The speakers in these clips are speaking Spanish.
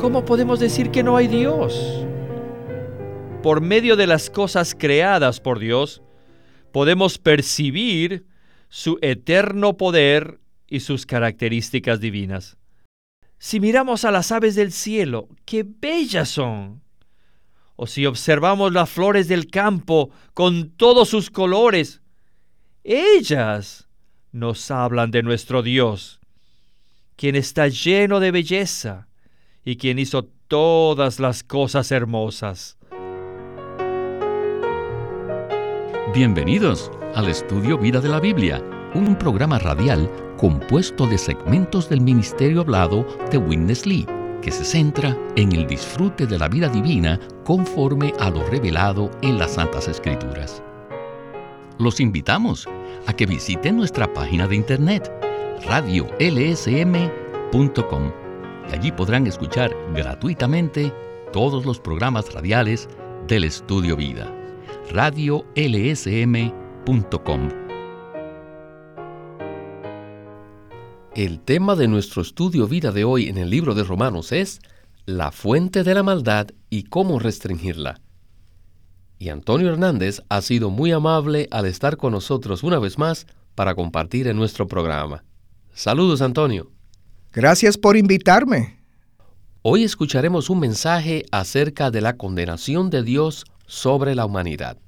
¿cómo podemos decir que no hay Dios? Por medio de las cosas creadas por Dios, podemos percibir su eterno poder y sus características divinas. Si miramos a las aves del cielo, qué bellas son. O si observamos las flores del campo con todos sus colores, ellas nos hablan de nuestro Dios, quien está lleno de belleza y quien hizo todas las cosas hermosas. Bienvenidos al estudio Vida de la Biblia, un programa radial compuesto de segmentos del ministerio hablado de Witness Lee, que se centra en el disfrute de la vida divina conforme a lo revelado en las Santas Escrituras. Los invitamos a que visiten nuestra página de internet radiolsm.com allí podrán escuchar gratuitamente todos los programas radiales del Estudio Vida. radiolsm.com El tema de nuestro estudio vida de hoy en el libro de Romanos es la fuente de la maldad y cómo restringirla. Y Antonio Hernández ha sido muy amable al estar con nosotros una vez más para compartir en nuestro programa. Saludos, Antonio. Gracias por invitarme. Hoy escucharemos un mensaje acerca de la condenación de Dios sobre la humanidad.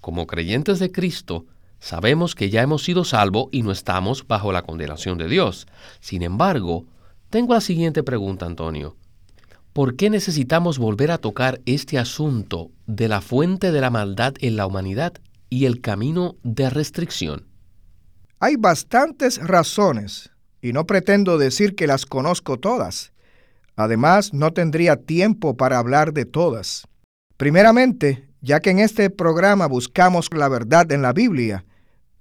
Como creyentes de Cristo, sabemos que ya hemos sido salvos y no estamos bajo la condenación de Dios. Sin embargo, tengo la siguiente pregunta, Antonio. ¿por qué necesitamos volver a tocar este asunto de la fuente de la maldad en la humanidad y el camino de restricción? Hay bastantes razones, y no pretendo decir que las conozco todas. Además, no tendría tiempo para hablar de todas. Primeramente, ya que en este programa buscamos la verdad en la Biblia,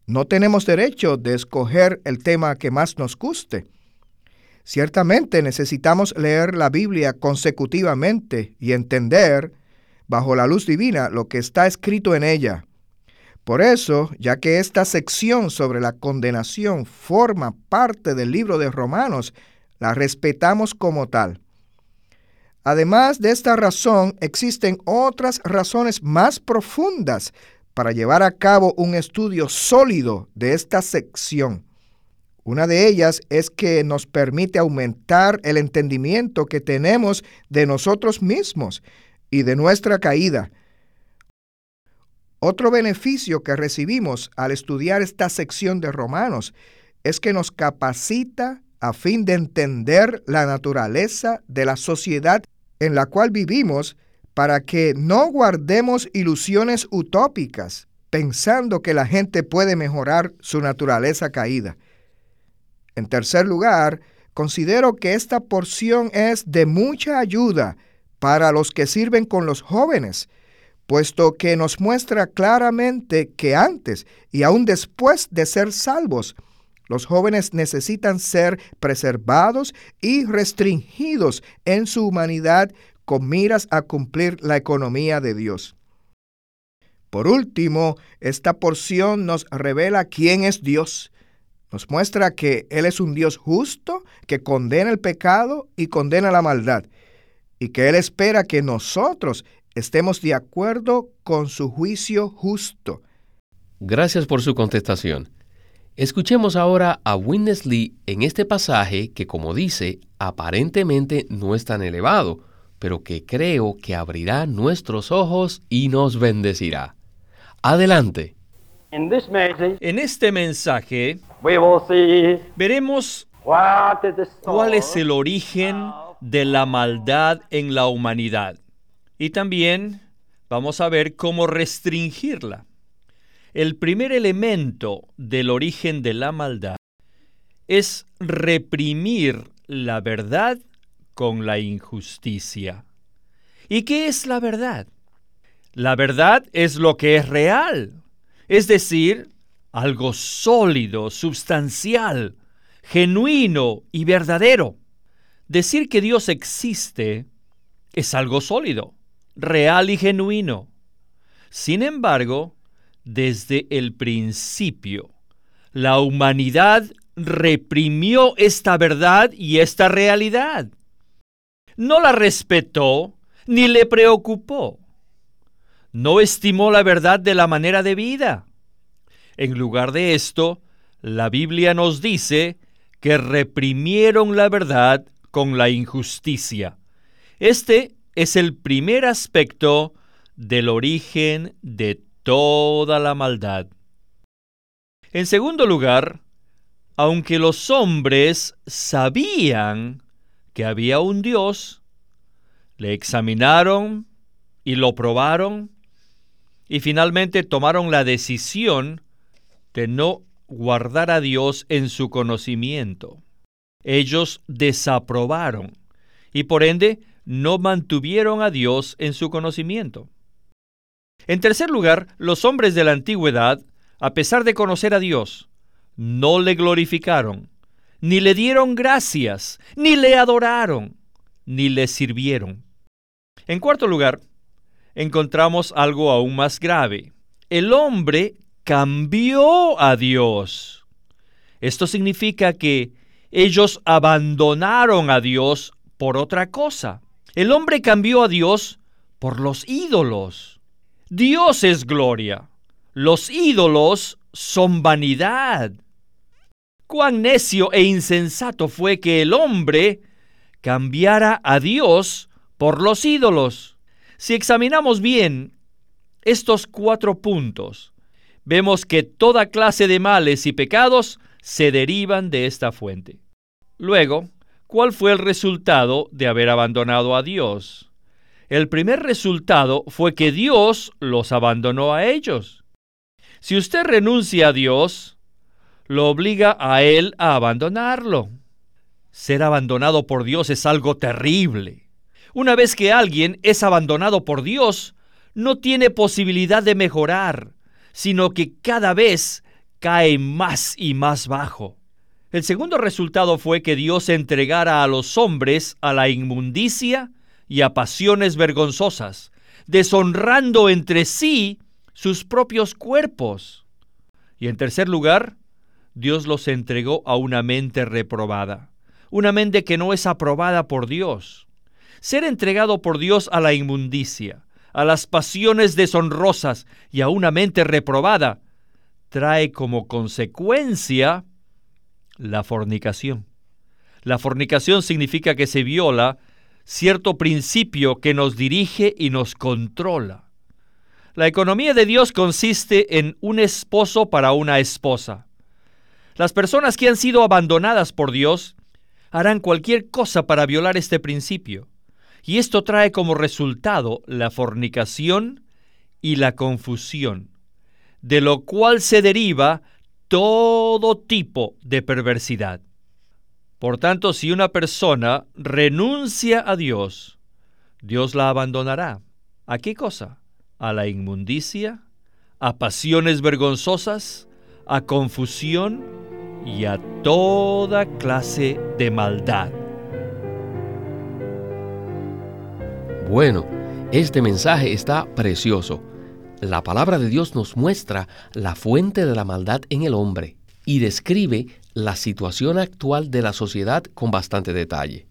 no tenemos derecho de escoger el tema que más nos guste. Ciertamente necesitamos leer la Biblia consecutivamente y entender, bajo la luz divina, lo que está escrito en ella. Por eso, ya que esta sección sobre la condenación forma parte del libro de Romanos, la respetamos como tal. Además de esta razón, existen otras razones más profundas para llevar a cabo un estudio sólido de esta sección. Una de ellas es que nos permite aumentar el entendimiento que tenemos de nosotros mismos y de nuestra caída. Otro beneficio que recibimos al estudiar esta sección de Romanos es que nos capacita a fin de entender la naturaleza de la sociedad en la cual vivimos para que no guardemos ilusiones utópicas pensando que la gente puede mejorar su naturaleza caída. En tercer lugar, considero que esta porción es de mucha ayuda para los que sirven con los jóvenes, puesto que nos muestra claramente que antes y aún después de ser salvos, los jóvenes necesitan ser preservados y restringidos en su humanidad con miras a cumplir la economía de Dios. Por último, esta porción nos revela quién es Dios nos muestra que Él es un Dios justo, que condena el pecado y condena la maldad, y que Él espera que nosotros estemos de acuerdo con su juicio justo. Gracias por su contestación. Escuchemos ahora a Witness Lee en este pasaje que, como dice, aparentemente no es tan elevado, pero que creo que abrirá nuestros ojos y nos bendecirá. Adelante. En este mensaje veremos cuál es el origen de la maldad en la humanidad y también vamos a ver cómo restringirla. El primer elemento del origen de la maldad es reprimir la verdad con la injusticia. ¿Y qué es la verdad? La verdad es lo que es real, es decir, algo sólido, sustancial, genuino y verdadero. Decir que Dios existe es algo sólido, real y genuino. Sin embargo, desde el principio, la humanidad reprimió esta verdad y esta realidad. no la respetó ni le preocupó. No estimó la verdad de la manera de vida. En lugar de esto, la Biblia nos dice que reprimieron la verdad con la injusticia. Este es el primer aspecto del origen de toda la maldad. En segundo lugar, aunque los hombres sabían que había un Dios, le examinaron y lo probaron y finalmente tomaron la decisión de no guardar a Dios en su conocimiento. Ellos desaprobaron y por ende no mantuvieron a Dios en su conocimiento. En tercer lugar, los hombres de la antigüedad, a pesar de conocer a Dios, no le glorificaron, ni le dieron gracias, ni le adoraron, ni le sirvieron. En cuarto lugar, encontramos algo aún más grave. El hombre cambió a Dios. Esto significa que ellos abandonaron a Dios por otra cosa. El hombre cambió a Dios por los ídolos. Dios es gloria. Los ídolos son vanidad. Cuán necio e insensato fue que el hombre cambiara a Dios por los ídolos. Si examinamos bien estos cuatro puntos, vemos que toda clase de males y pecados se derivan de esta fuente. Luego, ¿cuál fue el resultado de haber abandonado a Dios? El primer resultado fue que Dios los abandonó a ellos. Si usted renuncia a Dios, lo obliga a Él a abandonarlo. Ser abandonado por Dios es algo terrible. Una vez que alguien es abandonado por Dios, no tiene posibilidad de mejorar, sino que cada vez cae más y más bajo. El segundo resultado fue que Dios entregara a los hombres a la inmundicia y a pasiones vergonzosas, deshonrando entre sí sus propios cuerpos. Y en tercer lugar, Dios los entregó a una mente reprobada, una mente que no es aprobada por Dios. Ser entregado por Dios a la inmundicia, a las pasiones deshonrosas y a una mente reprobada, trae como consecuencia la fornicación. La fornicación significa que se viola cierto principio que nos dirige y nos controla. La economía de Dios consiste en un esposo para una esposa. Las personas que han sido abandonadas por Dios harán cualquier cosa para violar este principio. Y esto trae como resultado la fornicación y la confusión, de lo cual se deriva todo tipo de perversidad. Por tanto, si una persona renuncia a Dios, Dios la abandonará. ¿A qué cosa? A la inmundicia, a pasiones vergonzosas, a confusión y a toda clase de maldad. Bueno, este mensaje está precioso. La palabra de Dios nos muestra la fuente de la maldad en el hombre y describe la situación actual de la sociedad con bastante detalle.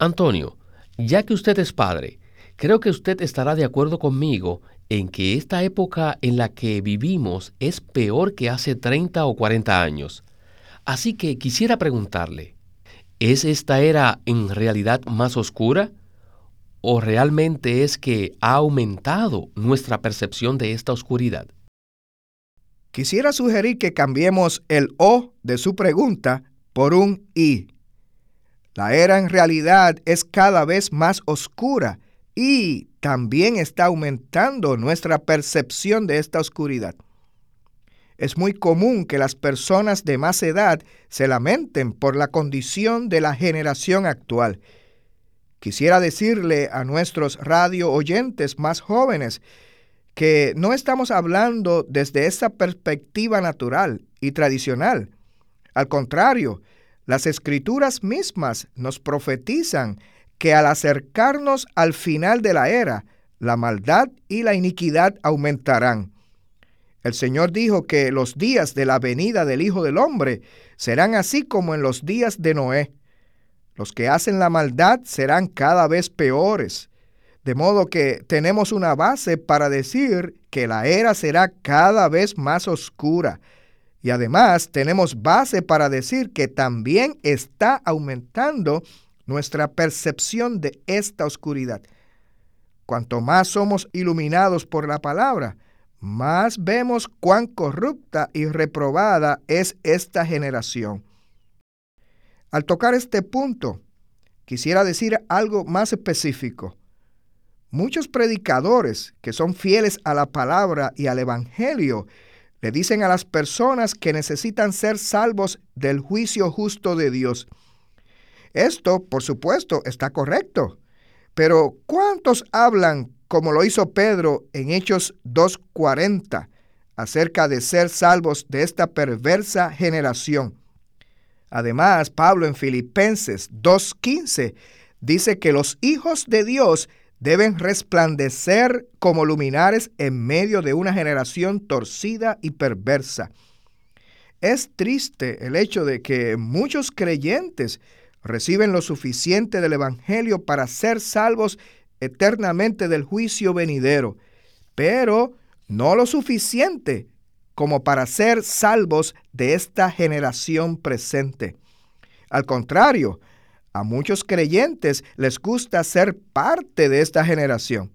Antonio, ya que usted es padre, creo que usted estará de acuerdo conmigo en que esta época en la que vivimos es peor que hace 30 o 40 años. Así que quisiera preguntarle, ¿es esta era en realidad más oscura? ¿O realmente es que ha aumentado nuestra percepción de esta oscuridad? Quisiera sugerir que cambiemos el O de su pregunta por un I. La era en realidad es cada vez más oscura y también está aumentando nuestra percepción de esta oscuridad. Es muy común que las personas de más edad se lamenten por la condición de la generación actual. Quisiera decirle a nuestros radio oyentes más jóvenes que no estamos hablando desde esa perspectiva natural y tradicional. Al contrario, las escrituras mismas nos profetizan que al acercarnos al final de la era, la maldad y la iniquidad aumentarán. El Señor dijo que los días de la venida del Hijo del Hombre serán así como en los días de Noé. Los que hacen la maldad serán cada vez peores. De modo que tenemos una base para decir que la era será cada vez más oscura. Y además tenemos base para decir que también está aumentando nuestra percepción de esta oscuridad. Cuanto más somos iluminados por la palabra, más vemos cuán corrupta y reprobada es esta generación. Al tocar este punto, quisiera decir algo más específico. Muchos predicadores que son fieles a la palabra y al Evangelio le dicen a las personas que necesitan ser salvos del juicio justo de Dios. Esto, por supuesto, está correcto. Pero ¿cuántos hablan como lo hizo Pedro en Hechos 2.40 acerca de ser salvos de esta perversa generación? Además, Pablo en Filipenses 2.15 dice que los hijos de Dios deben resplandecer como luminares en medio de una generación torcida y perversa. Es triste el hecho de que muchos creyentes reciben lo suficiente del Evangelio para ser salvos eternamente del juicio venidero, pero no lo suficiente como para ser salvos de esta generación presente. Al contrario, a muchos creyentes les gusta ser parte de esta generación.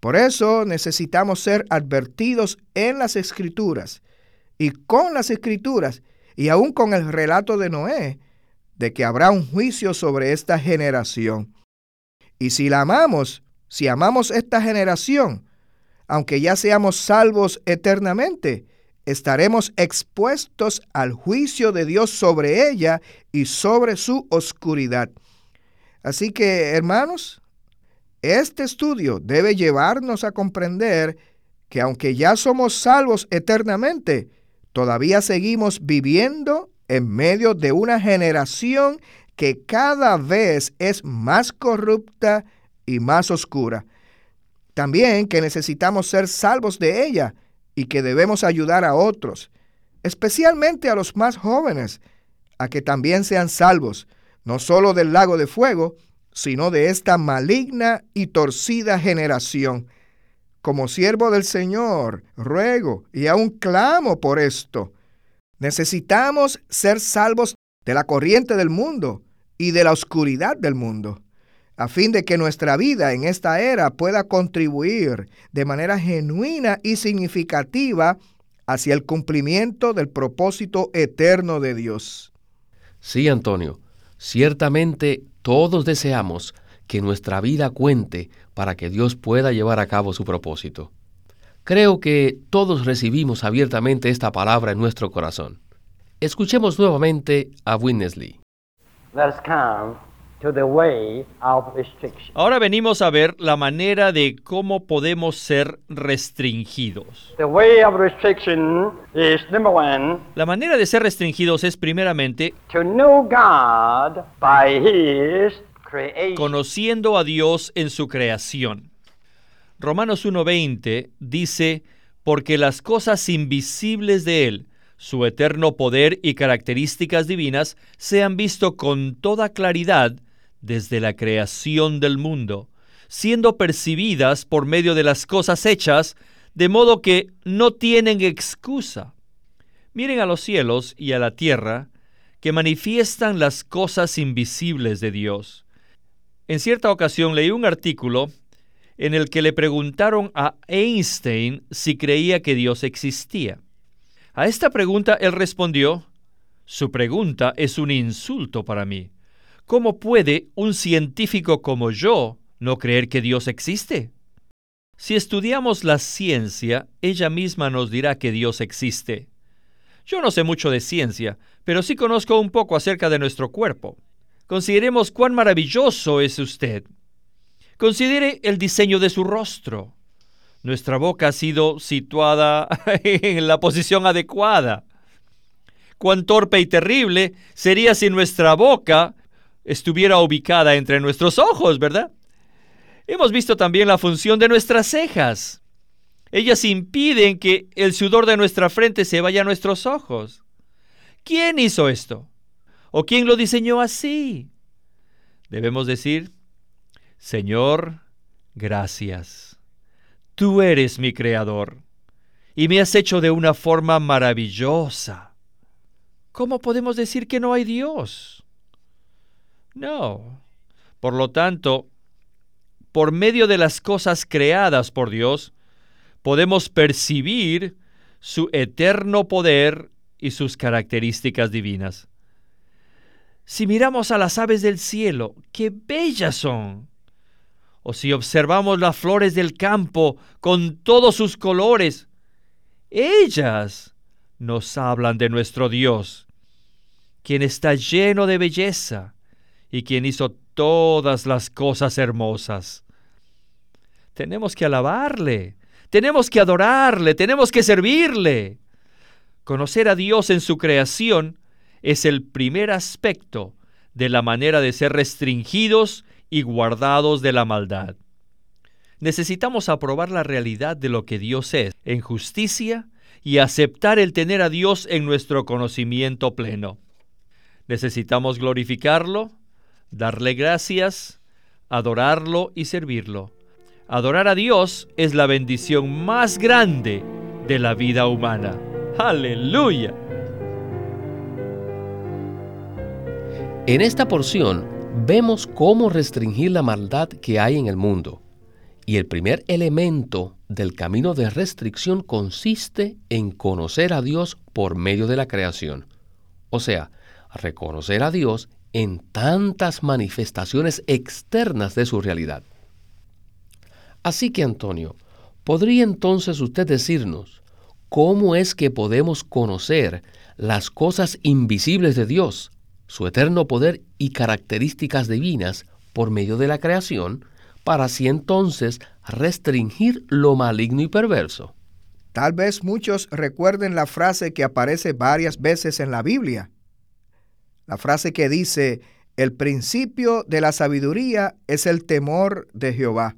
Por eso necesitamos ser advertidos en las escrituras y con las escrituras y aún con el relato de Noé de que habrá un juicio sobre esta generación. Y si la amamos, si amamos esta generación, aunque ya seamos salvos eternamente, estaremos expuestos al juicio de Dios sobre ella y sobre su oscuridad. Así que, hermanos, este estudio debe llevarnos a comprender que aunque ya somos salvos eternamente, todavía seguimos viviendo en medio de una generación que cada vez es más corrupta y más oscura. También que necesitamos ser salvos de ella y que debemos ayudar a otros, especialmente a los más jóvenes, a que también sean salvos, no solo del lago de fuego, sino de esta maligna y torcida generación. Como siervo del Señor, ruego y aún clamo por esto. Necesitamos ser salvos de la corriente del mundo y de la oscuridad del mundo a fin de que nuestra vida en esta era pueda contribuir de manera genuina y significativa hacia el cumplimiento del propósito eterno de Dios. Sí, Antonio, ciertamente todos deseamos que nuestra vida cuente para que Dios pueda llevar a cabo su propósito. Creo que todos recibimos abiertamente esta palabra en nuestro corazón. Escuchemos nuevamente a Ahora venimos a ver la manera de cómo podemos ser restringidos. La manera de ser restringidos es primeramente conociendo a Dios en su creación. Romanos 1.20 dice, porque las cosas invisibles de Él, su eterno poder y características divinas, se han visto con toda claridad desde la creación del mundo, siendo percibidas por medio de las cosas hechas, de modo que no tienen excusa. Miren a los cielos y a la tierra, que manifiestan las cosas invisibles de Dios. En cierta ocasión leí un artículo en el que le preguntaron a Einstein si creía que Dios existía. A esta pregunta él respondió, su pregunta es un insulto para mí. ¿Cómo puede un científico como yo no creer que Dios existe? Si estudiamos la ciencia, ella misma nos dirá que Dios existe. Yo no sé mucho de ciencia, pero sí conozco un poco acerca de nuestro cuerpo. Consideremos cuán maravilloso es usted. Considere el diseño de su rostro. Nuestra boca ha sido situada en la posición adecuada. Cuán torpe y terrible sería si nuestra boca estuviera ubicada entre nuestros ojos, ¿verdad? Hemos visto también la función de nuestras cejas. Ellas impiden que el sudor de nuestra frente se vaya a nuestros ojos. ¿Quién hizo esto? ¿O quién lo diseñó así? Debemos decir, Señor, gracias. Tú eres mi creador y me has hecho de una forma maravillosa. ¿Cómo podemos decir que no hay Dios? No. Por lo tanto, por medio de las cosas creadas por Dios, podemos percibir su eterno poder y sus características divinas. Si miramos a las aves del cielo, qué bellas son. O si observamos las flores del campo con todos sus colores, ellas nos hablan de nuestro Dios, quien está lleno de belleza y quien hizo todas las cosas hermosas. Tenemos que alabarle, tenemos que adorarle, tenemos que servirle. Conocer a Dios en su creación es el primer aspecto de la manera de ser restringidos y guardados de la maldad. Necesitamos aprobar la realidad de lo que Dios es en justicia y aceptar el tener a Dios en nuestro conocimiento pleno. Necesitamos glorificarlo, darle gracias, adorarlo y servirlo. Adorar a Dios es la bendición más grande de la vida humana. Aleluya. En esta porción vemos cómo restringir la maldad que hay en el mundo. Y el primer elemento del camino de restricción consiste en conocer a Dios por medio de la creación. O sea, reconocer a Dios en tantas manifestaciones externas de su realidad. Así que, Antonio, ¿podría entonces usted decirnos cómo es que podemos conocer las cosas invisibles de Dios su eterno poder y características divinas por medio de la creación, para así entonces restringir lo maligno y perverso. Tal vez muchos recuerden la frase que aparece varias veces en la Biblia. La frase que dice, el principio de la sabiduría es el temor de Jehová.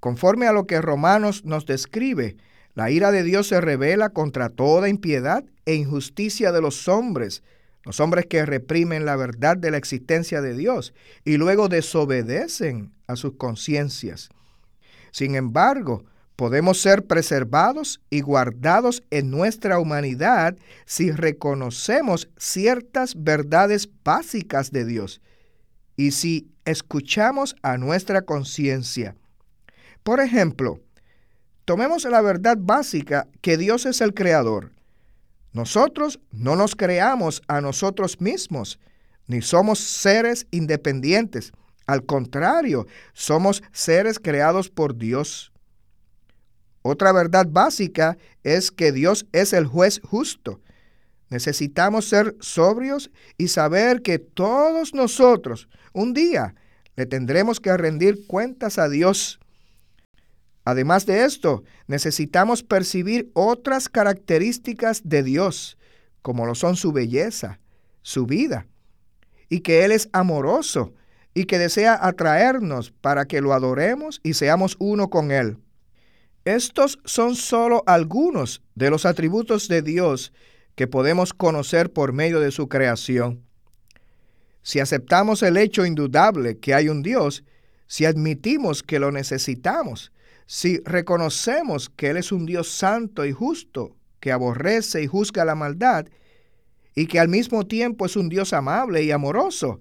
Conforme a lo que Romanos nos describe, la ira de Dios se revela contra toda impiedad e injusticia de los hombres, los hombres que reprimen la verdad de la existencia de Dios y luego desobedecen a sus conciencias. Sin embargo, podemos ser preservados y guardados en nuestra humanidad si reconocemos ciertas verdades básicas de Dios y si escuchamos a nuestra conciencia. Por ejemplo, tomemos la verdad básica que Dios es el creador nosotros no nos creamos a nosotros mismos, ni somos seres independientes. Al contrario, somos seres creados por Dios. Otra verdad básica es que Dios es el juez justo. Necesitamos ser sobrios y saber que todos nosotros un día le tendremos que rendir cuentas a Dios Además de esto, necesitamos percibir otras características de Dios, como lo son su belleza, su vida, y que Él es amoroso y que desea atraernos para que lo adoremos y seamos uno con Él. Estos son solo algunos de los atributos de Dios que podemos conocer por medio de su creación. Si aceptamos el hecho indudable que hay un Dios, si admitimos que lo necesitamos, si reconocemos que Él es un Dios santo y justo, que aborrece y juzga la maldad, y que al mismo tiempo es un Dios amable y amoroso,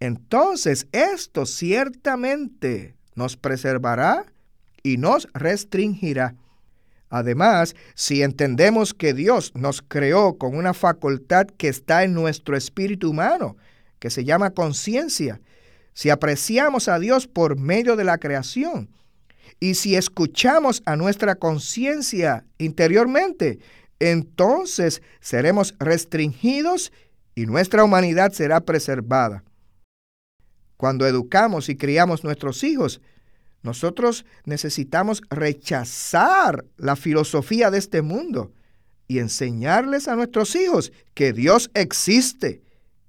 entonces esto ciertamente nos preservará y nos restringirá. Además, si entendemos que Dios nos creó con una facultad que está en nuestro espíritu humano, que se llama conciencia, si apreciamos a Dios por medio de la creación, y si escuchamos a nuestra conciencia interiormente, entonces seremos restringidos y nuestra humanidad será preservada. Cuando educamos y criamos nuestros hijos, nosotros necesitamos rechazar la filosofía de este mundo y enseñarles a nuestros hijos que Dios existe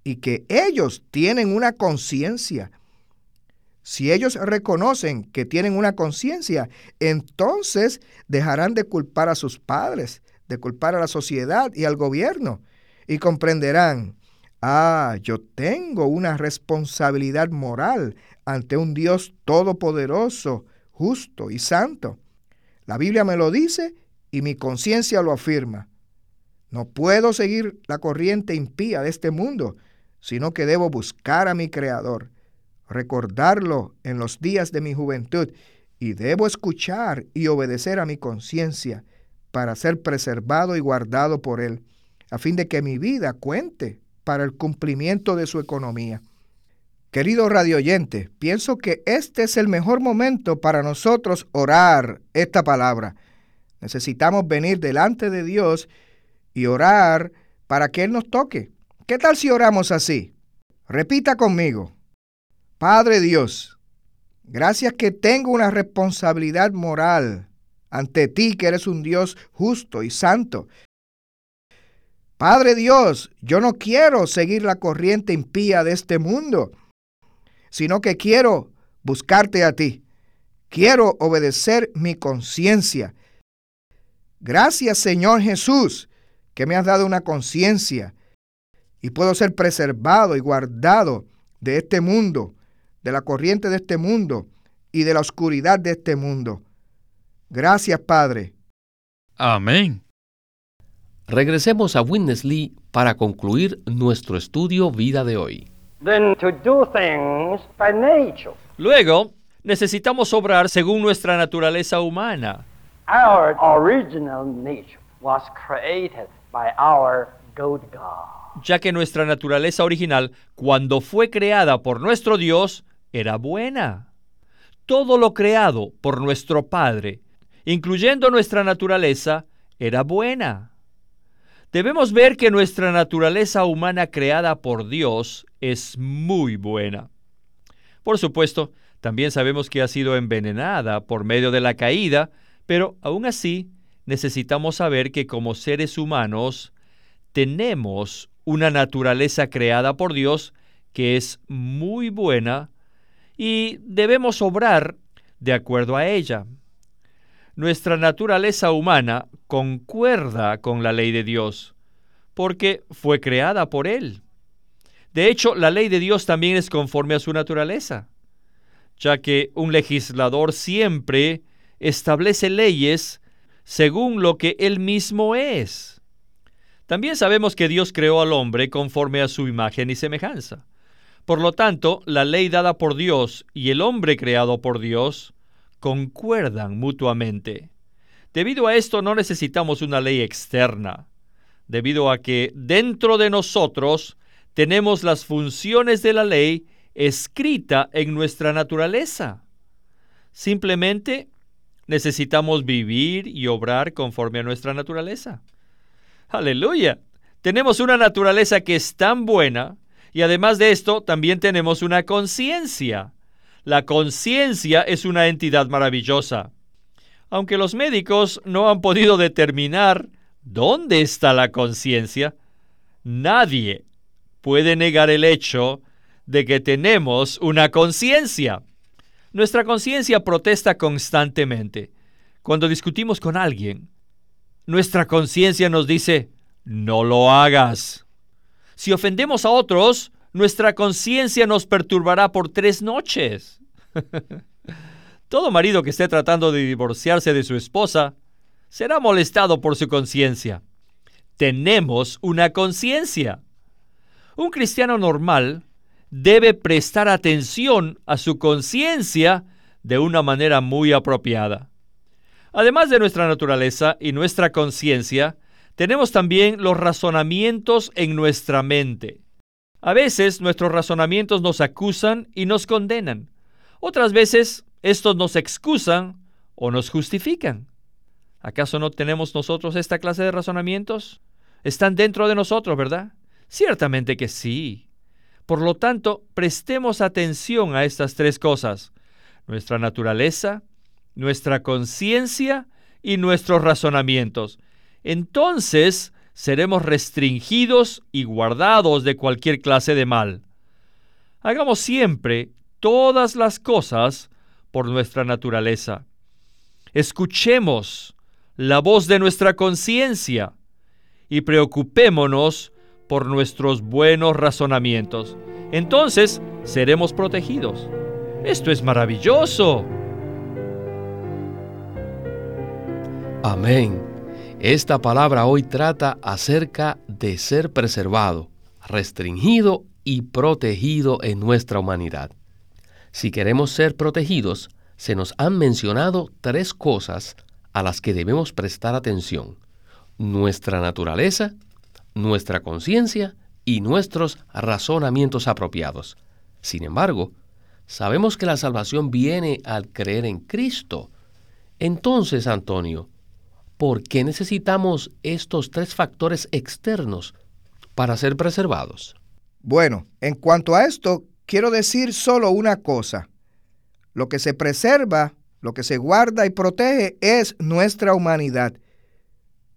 y que ellos tienen una conciencia. Si ellos reconocen que tienen una conciencia, entonces dejarán de culpar a sus padres, de culpar a la sociedad y al gobierno, y comprenderán, Ah, yo tengo una responsabilidad moral ante un Dios todopoderoso, justo y santo. La Biblia me lo dice y mi conciencia lo afirma. No puedo seguir la corriente impía de este mundo, sino que debo buscar a mi Creador, recordarlo en los días de mi juventud, y debo escuchar y obedecer a mi conciencia para ser preservado y guardado por Él, a fin de que mi vida cuente para el cumplimiento de su economía. Querido radioyente, pienso que este es el mejor momento para nosotros orar esta palabra. Necesitamos venir delante de Dios y orar para que Él nos toque. ¿Qué tal si oramos así? Repita conmigo. Padre Dios, gracias que tengo una responsabilidad moral ante ti que eres un Dios justo y santo. Padre Dios, yo no quiero seguir la corriente impía de este mundo, sino que quiero buscarte a ti. Quiero obedecer mi conciencia. Gracias Señor Jesús, que me has dado una conciencia y puedo ser preservado y guardado de este mundo, de la corriente de este mundo y de la oscuridad de este mundo. Gracias, Padre. Amén. Regresemos a Witness Lee para concluir nuestro estudio vida de hoy. Luego, necesitamos obrar según nuestra naturaleza humana. Ya que nuestra naturaleza original, cuando fue creada por nuestro Dios, era buena. Todo lo creado por nuestro Padre incluyendo nuestra naturaleza, era buena. Debemos ver que nuestra naturaleza humana creada por Dios es muy buena. Por supuesto, también sabemos que ha sido envenenada por medio de la caída, pero aún así necesitamos saber que como seres humanos tenemos una naturaleza creada por Dios que es muy buena y debemos obrar de acuerdo a ella nuestra naturaleza humana concuerda con la ley de Dios, porque fue creada por Él. De hecho, la ley de Dios también es conforme a su naturaleza, ya que un legislador siempre establece leyes según lo que Él mismo es. También sabemos que Dios creó al hombre conforme a su imagen y semejanza. Por lo tanto, la ley dada por Dios y el hombre creado por Dios concuerdan mutuamente. Debido a esto no necesitamos una ley externa, debido a que dentro de nosotros tenemos las funciones de la ley escrita en nuestra naturaleza. Simplemente necesitamos vivir y obrar conforme a nuestra naturaleza. Aleluya. Tenemos una naturaleza que es tan buena y además de esto también tenemos una conciencia. La conciencia es una entidad maravillosa. Aunque los médicos no han podido determinar dónde está la conciencia, nadie puede negar el hecho de que tenemos una conciencia. Nuestra conciencia protesta constantemente. Cuando discutimos con alguien, nuestra conciencia nos dice, no lo hagas. Si ofendemos a otros, nuestra conciencia nos perturbará por tres noches. Todo marido que esté tratando de divorciarse de su esposa será molestado por su conciencia. Tenemos una conciencia. Un cristiano normal debe prestar atención a su conciencia de una manera muy apropiada. Además de nuestra naturaleza y nuestra conciencia, tenemos también los razonamientos en nuestra mente. A veces nuestros razonamientos nos acusan y nos condenan. Otras veces estos nos excusan o nos justifican. ¿Acaso no tenemos nosotros esta clase de razonamientos? Están dentro de nosotros, ¿verdad? Ciertamente que sí. Por lo tanto, prestemos atención a estas tres cosas. Nuestra naturaleza, nuestra conciencia y nuestros razonamientos. Entonces, seremos restringidos y guardados de cualquier clase de mal. Hagamos siempre todas las cosas por nuestra naturaleza. Escuchemos la voz de nuestra conciencia y preocupémonos por nuestros buenos razonamientos. Entonces seremos protegidos. Esto es maravilloso. Amén. Esta palabra hoy trata acerca de ser preservado, restringido y protegido en nuestra humanidad. Si queremos ser protegidos, se nos han mencionado tres cosas a las que debemos prestar atención. Nuestra naturaleza, nuestra conciencia y nuestros razonamientos apropiados. Sin embargo, sabemos que la salvación viene al creer en Cristo. Entonces, Antonio, ¿por qué necesitamos estos tres factores externos para ser preservados? Bueno, en cuanto a esto, quiero decir solo una cosa. Lo que se preserva, lo que se guarda y protege es nuestra humanidad.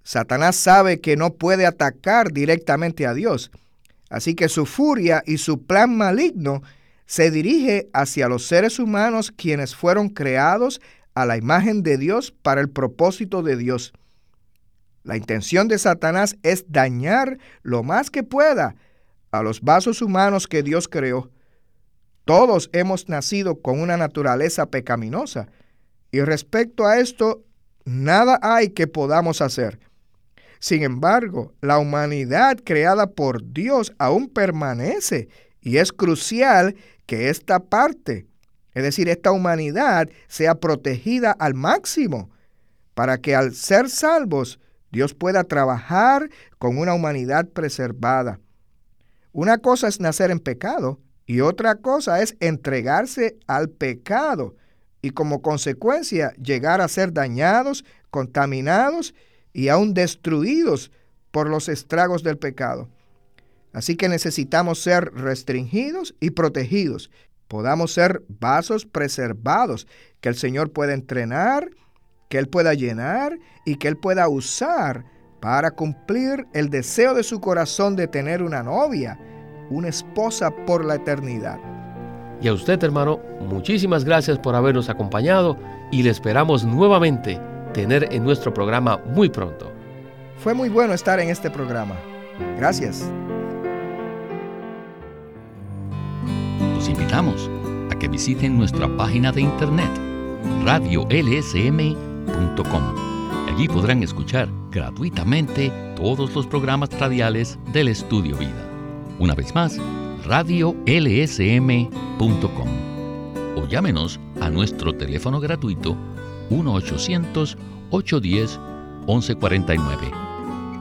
Satanás sabe que no puede atacar directamente a Dios, así que su furia y su plan maligno se dirige hacia los seres humanos quienes fueron creados a la imagen de Dios para el propósito de Dios. La intención de Satanás es dañar lo más que pueda a los vasos humanos que Dios creó. Todos hemos nacido con una naturaleza pecaminosa y respecto a esto, nada hay que podamos hacer. Sin embargo, la humanidad creada por Dios aún permanece y es crucial que esta parte es decir, esta humanidad sea protegida al máximo para que al ser salvos Dios pueda trabajar con una humanidad preservada. Una cosa es nacer en pecado y otra cosa es entregarse al pecado y como consecuencia llegar a ser dañados, contaminados y aún destruidos por los estragos del pecado. Así que necesitamos ser restringidos y protegidos podamos ser vasos preservados, que el Señor pueda entrenar, que Él pueda llenar y que Él pueda usar para cumplir el deseo de su corazón de tener una novia, una esposa por la eternidad. Y a usted, hermano, muchísimas gracias por habernos acompañado y le esperamos nuevamente tener en nuestro programa muy pronto. Fue muy bueno estar en este programa. Gracias. Los invitamos a que visiten nuestra página de internet radiolsm.com. Allí podrán escuchar gratuitamente todos los programas radiales del Estudio Vida. Una vez más, radiolsm.com. O llámenos a nuestro teléfono gratuito 1-800-810-1149.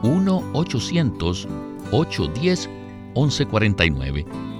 1-800-810-1149